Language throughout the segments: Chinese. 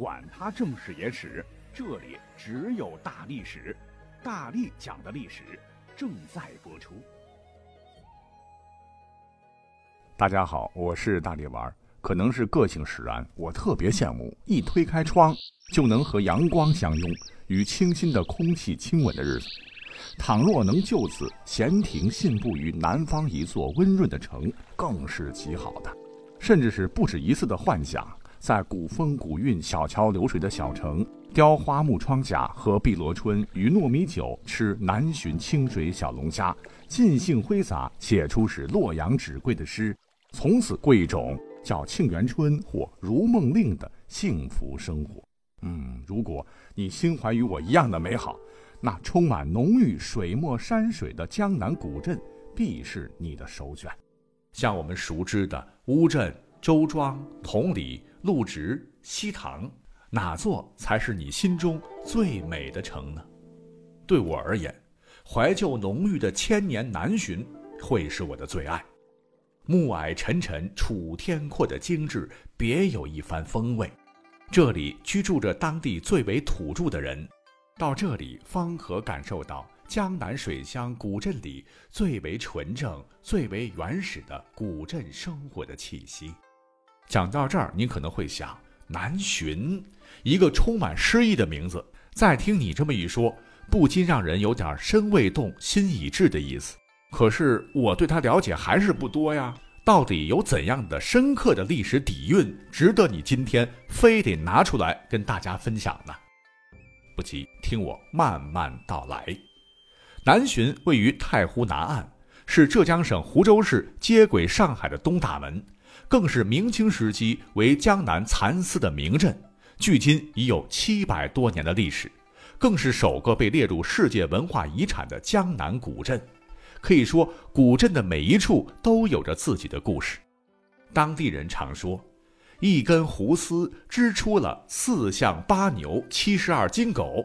管他正史野史，这里只有大历史，大力讲的历史正在播出。大家好，我是大力丸，可能是个性使然，我特别羡慕一推开窗就能和阳光相拥，与清新的空气亲吻的日子。倘若能就此闲庭信步于南方一座温润的城，更是极好的，甚至是不止一次的幻想，在古风古韵、小桥流水的小城，雕花木窗甲喝碧螺春与糯米酒，吃南浔清水小龙虾，尽兴挥洒，写出使洛阳纸贵的诗，从此过一种叫沁园春或如梦令的幸福生活。嗯，如果你心怀与我一样的美好。那充满浓郁水墨山水的江南古镇，必是你的首选。像我们熟知的乌镇、周庄、同里、陆直、西塘，哪座才是你心中最美的城呢？对我而言，怀旧浓郁的千年南浔会是我的最爱。暮霭沉沉、楚天阔的精致，别有一番风味。这里居住着当地最为土著的人。到这里，方可感受到江南水乡古镇里最为纯正、最为原始的古镇生活的气息。讲到这儿，你可能会想，南浔，一个充满诗意的名字。再听你这么一说，不禁让人有点身未动，心已至的意思。可是我对它了解还是不多呀。到底有怎样的深刻的历史底蕴，值得你今天非得拿出来跟大家分享呢？不急，听我慢慢道来。南浔位于太湖南岸，是浙江省湖州市接轨上海的东大门，更是明清时期为江南蚕丝的名镇，距今已有七百多年的历史，更是首个被列入世界文化遗产的江南古镇。可以说，古镇的每一处都有着自己的故事。当地人常说。一根胡丝织出了四象八牛七十二金狗，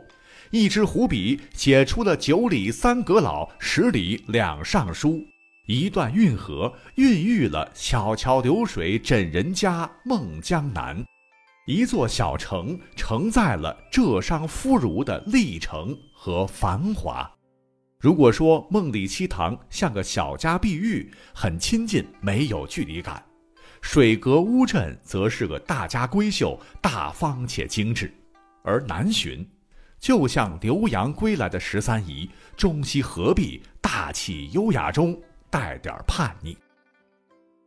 一支胡笔写出了九里三阁老十里两尚书，一段运河孕育了小桥流水枕人家梦江南，一座小城承载了浙商夫儒的历程和繁华。如果说梦里西塘像个小家碧玉，很亲近，没有距离感。水阁乌镇则是个大家闺秀，大方且精致；而南浔，就像留洋归来的十三姨，中西合璧，大气优雅中带点叛逆。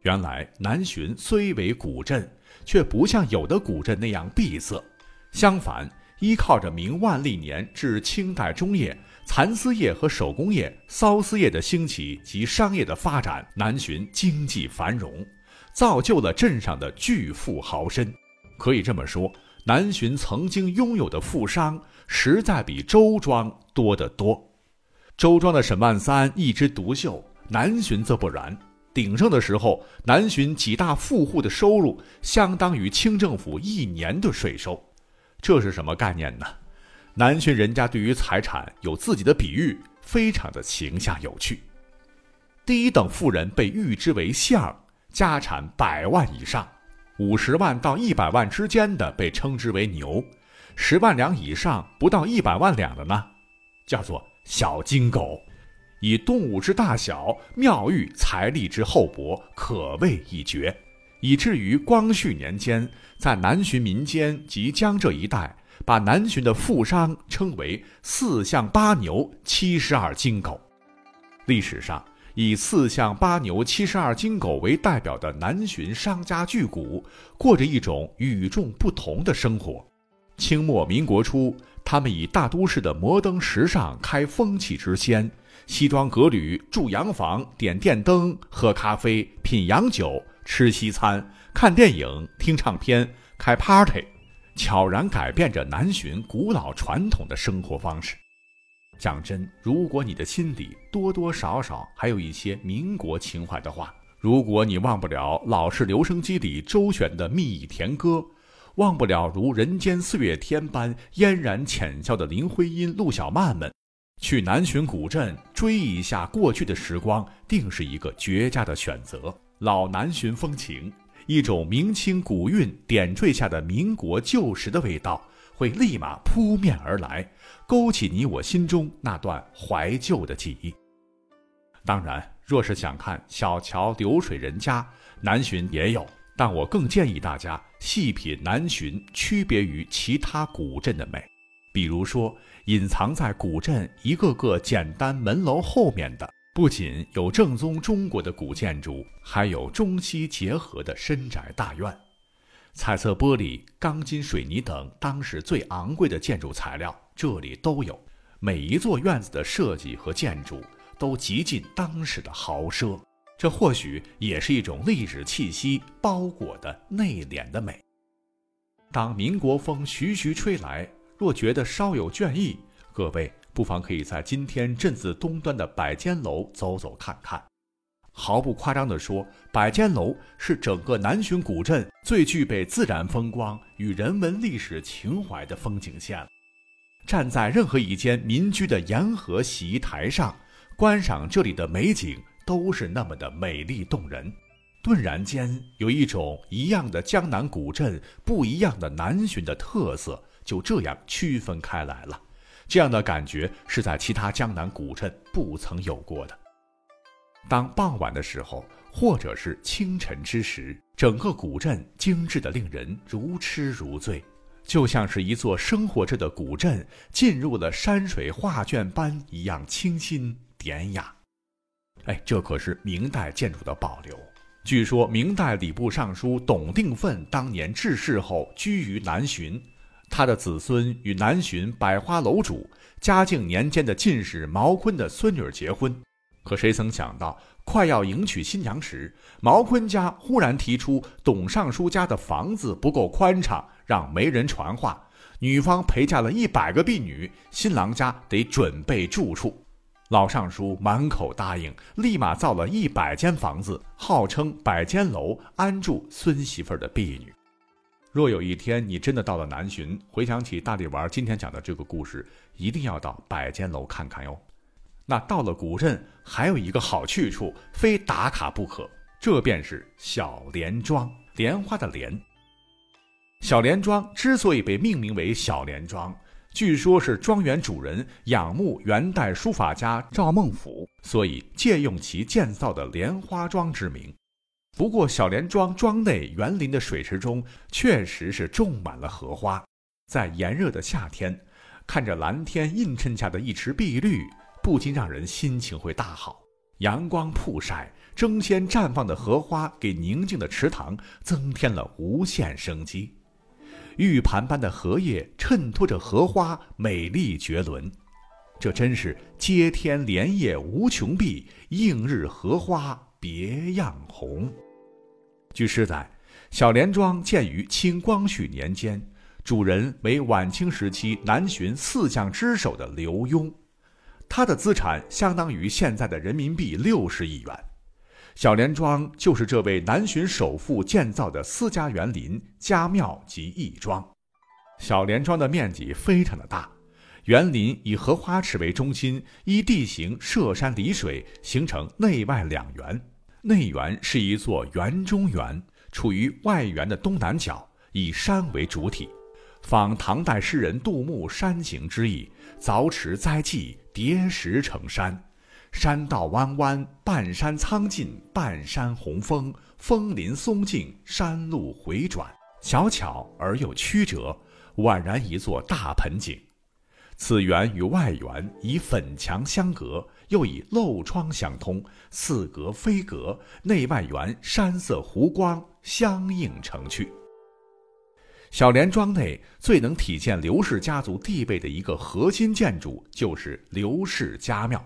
原来南浔虽为古镇，却不像有的古镇那样闭塞，相反，依靠着明万历年至清代中叶蚕丝业和手工业、缫丝业的兴起及商业的发展，南浔经济繁荣。造就了镇上的巨富豪绅，可以这么说，南浔曾经拥有的富商实在比周庄多得多。周庄的沈万三一枝独秀，南浔则不然。鼎盛的时候，南浔几大富户的收入相当于清政府一年的税收，这是什么概念呢？南浔人家对于财产有自己的比喻，非常的形象有趣。第一等富人被誉之为相。家产百万以上，五十万到一百万之间的被称之为牛，十万两以上不到一百万两的呢，叫做小金狗。以动物之大小，妙玉财力之厚薄，可谓一绝。以至于光绪年间，在南浔民间及江浙一带，把南浔的富商称为四象八牛七十二金狗。历史上。以四象八牛七十二金狗为代表的南浔商家巨贾，过着一种与众不同的生活。清末民国初，他们以大都市的摩登时尚开风气之先，西装革履住洋房，点电灯，喝咖啡，品洋酒，吃西餐，看电影，听唱片，开 party，悄然改变着南浔古老传统的生活方式。讲真，如果你的心底多多少少还有一些民国情怀的话，如果你忘不了老式留声机里周旋的蜜意甜歌，忘不了如人间四月天般嫣然浅笑的林徽因、陆小曼们，去南浔古镇追忆一下过去的时光，定是一个绝佳的选择。老南浔风情，一种明清古韵点缀下的民国旧时的味道会立马扑面而来，勾起你我心中那段怀旧的记忆。当然，若是想看小桥流水人家，南浔也有，但我更建议大家细品南浔区别于其他古镇的美。比如说，隐藏在古镇一个个简单门楼后面的，不仅有正宗中国的古建筑，还有中西结合的深宅大院。彩色玻璃、钢筋水泥等当时最昂贵的建筑材料，这里都有。每一座院子的设计和建筑都极尽当时的豪奢，这或许也是一种历史气息包裹的内敛的美。当民国风徐徐吹来。若觉得稍有倦意，各位不妨可以在今天镇子东端的百间楼走走看看。毫不夸张地说，百间楼是整个南浔古镇最具备自然风光与人文历史情怀的风景线。站在任何一间民居的沿河洗衣台上，观赏这里的美景，都是那么的美丽动人。顿然间，有一种一样的江南古镇，不一样的南浔的特色。就这样区分开来了，这样的感觉是在其他江南古镇不曾有过的。当傍晚的时候，或者是清晨之时，整个古镇精致的令人如痴如醉，就像是一座生活着的古镇进入了山水画卷般一样清新典雅。哎，这可是明代建筑的保留。据说明代礼部尚书董定奋当年致仕后居于南浔。他的子孙与南浔百花楼主嘉靖年间的进士毛坤的孙女结婚，可谁曾想到，快要迎娶新娘时，毛坤家忽然提出董尚书家的房子不够宽敞，让媒人传话，女方陪嫁了一百个婢女，新郎家得准备住处。老尚书满口答应，立马造了一百间房子，号称百间楼，安住孙媳妇的婢女。若有一天你真的到了南浔，回想起大力丸今天讲的这个故事，一定要到百间楼看看哟。那到了古镇，还有一个好去处，非打卡不可，这便是小莲庄，莲花的莲。小莲庄之所以被命名为小莲庄，据说是庄园主人仰慕元代书法家赵孟俯，所以借用其建造的莲花庄之名。不过，小莲庄庄内园林的水池中确实是种满了荷花。在炎热的夏天，看着蓝天映衬下的一池碧绿，不禁让人心情会大好。阳光曝晒，争先绽放的荷花给宁静的池塘增添了无限生机。玉盘般的荷叶衬托着荷花，美丽绝伦。这真是接天莲叶无穷碧，映日荷花别样红。据记载，小莲庄建于清光绪年间，主人为晚清时期南巡四将之首的刘墉，他的资产相当于现在的人民币六十亿元。小莲庄就是这位南巡首富建造的私家园林、家庙及义庄。小莲庄的面积非常的大，园林以荷花池为中心，依地形涉山离水，形成内外两园。内园是一座园中园，处于外园的东南角，以山为主体，仿唐代诗人杜牧山行之意，凿池栽纪，叠石成山。山道弯弯，半山苍劲，半山红枫，枫林松径，山路回转，小巧而又曲折，宛然一座大盆景。此园与外园以粉墙相隔。又以漏窗相通，似隔非阁，内外园山色湖光相映成趣。小莲庄内最能体现刘氏家族地位的一个核心建筑，就是刘氏家庙。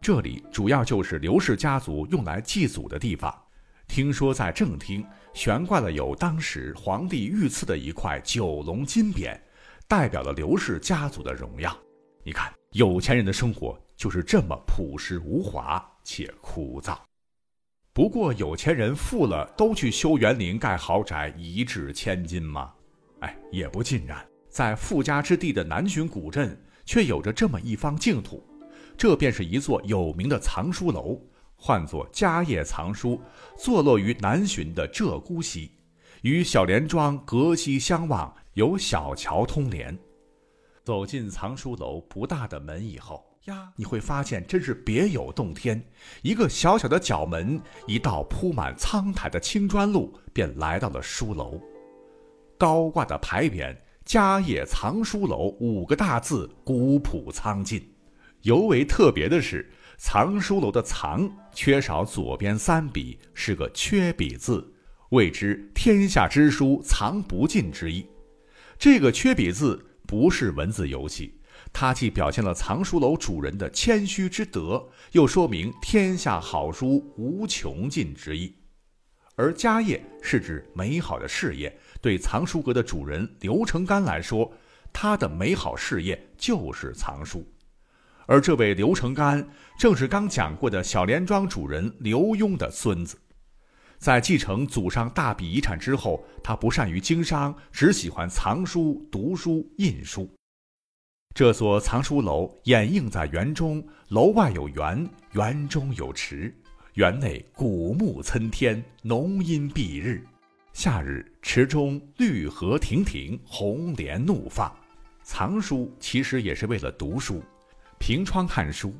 这里主要就是刘氏家族用来祭祖的地方。听说在正厅悬挂了有当时皇帝御赐的一块九龙金匾，代表了刘氏家族的荣耀。你看，有钱人的生活。就是这么朴实无华且枯燥。不过有钱人富了，都去修园林、盖豪宅，一掷千金吗？哎，也不尽然。在富家之地的南浔古镇，却有着这么一方净土，这便是一座有名的藏书楼，唤作嘉业藏书，坐落于南浔的鹧鸪溪。与小莲庄隔溪相望，有小桥通连。走进藏书楼不大的门以后呀，你会发现真是别有洞天。一个小小的角门，一道铺满苍苔的青砖路，便来到了书楼。高挂的牌匾“家业藏书楼”五个大字，古朴苍劲。尤为特别的是，藏书楼的“藏”缺少左边三笔，是个缺笔字，谓之“天下之书藏不尽”之意。这个缺笔字。不是文字游戏，它既表现了藏书楼主人的谦虚之德，又说明天下好书无穷尽之意。而家业是指美好的事业，对藏书阁的主人刘成干来说，他的美好事业就是藏书。而这位刘成干，正是刚讲过的小莲庄主人刘墉的孙子。在继承祖上大笔遗产之后，他不善于经商，只喜欢藏书、读书、印书。这所藏书楼掩映在园中，楼外有园，园中有池，园内古木参天，浓荫蔽日。夏日，池中绿荷亭亭，红莲怒放。藏书其实也是为了读书，凭窗看书。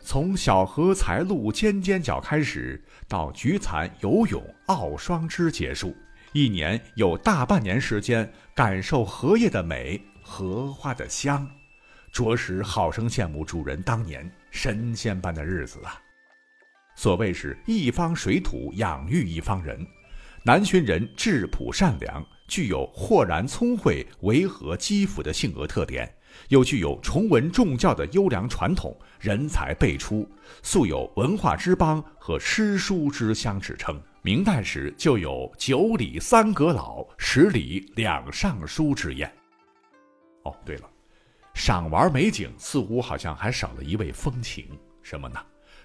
从小荷才露尖尖角开始，到菊残游泳傲霜枝结束，一年有大半年时间感受荷叶的美，荷花的香，着实好生羡慕主人当年神仙般的日子啊！所谓是一方水土养育一方人，南浔人质朴善良，具有豁然聪慧、维和积福的性格特点。又具有崇文重教的优良传统，人才辈出，素有文化之邦和诗书之乡之称。明代时就有“九里三阁老，十里两尚书”之言。哦，对了，赏玩美景似乎好像还少了一味风情，什么呢？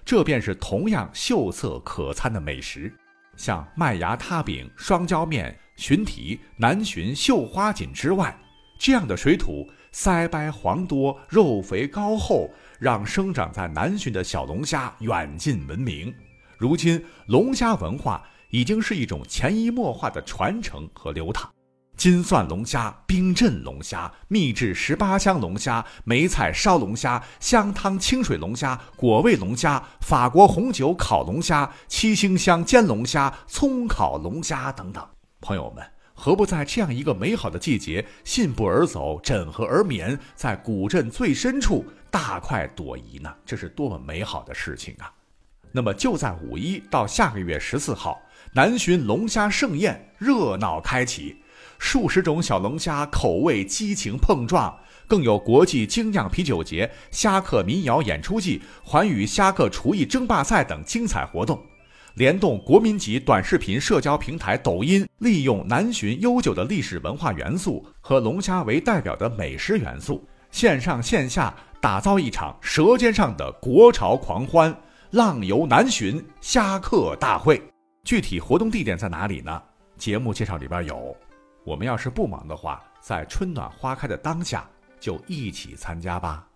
这便是同样秀色可餐的美食，像麦芽塌饼、双椒面、寻蹄、南浔绣花锦之外，这样的水土。腮白黄多，肉肥膏厚，让生长在南浔的小龙虾远近闻名。如今，龙虾文化已经是一种潜移默化的传承和流淌。金蒜龙虾、冰镇龙虾、秘制十八香龙虾、梅菜烧龙虾、香汤清水龙虾、果味龙虾、法国红酒烤龙虾、七星香煎龙虾、葱烤龙虾等等，朋友们。何不在这样一个美好的季节，信步而走，枕河而眠，在古镇最深处大快朵颐呢？这是多么美好的事情啊！那么就在五一到下个月十四号，南浔龙虾盛宴热闹开启，数十种小龙虾口味激情碰撞，更有国际精酿啤酒节、虾客民谣演出季、环宇虾客厨艺争霸赛等精彩活动。联动国民级短视频社交平台抖音，利用南浔悠久的历史文化元素和龙虾为代表的美食元素，线上线下打造一场舌尖上的国潮狂欢——浪游南浔虾客大会。具体活动地点在哪里呢？节目介绍里边有。我们要是不忙的话，在春暖花开的当下，就一起参加吧。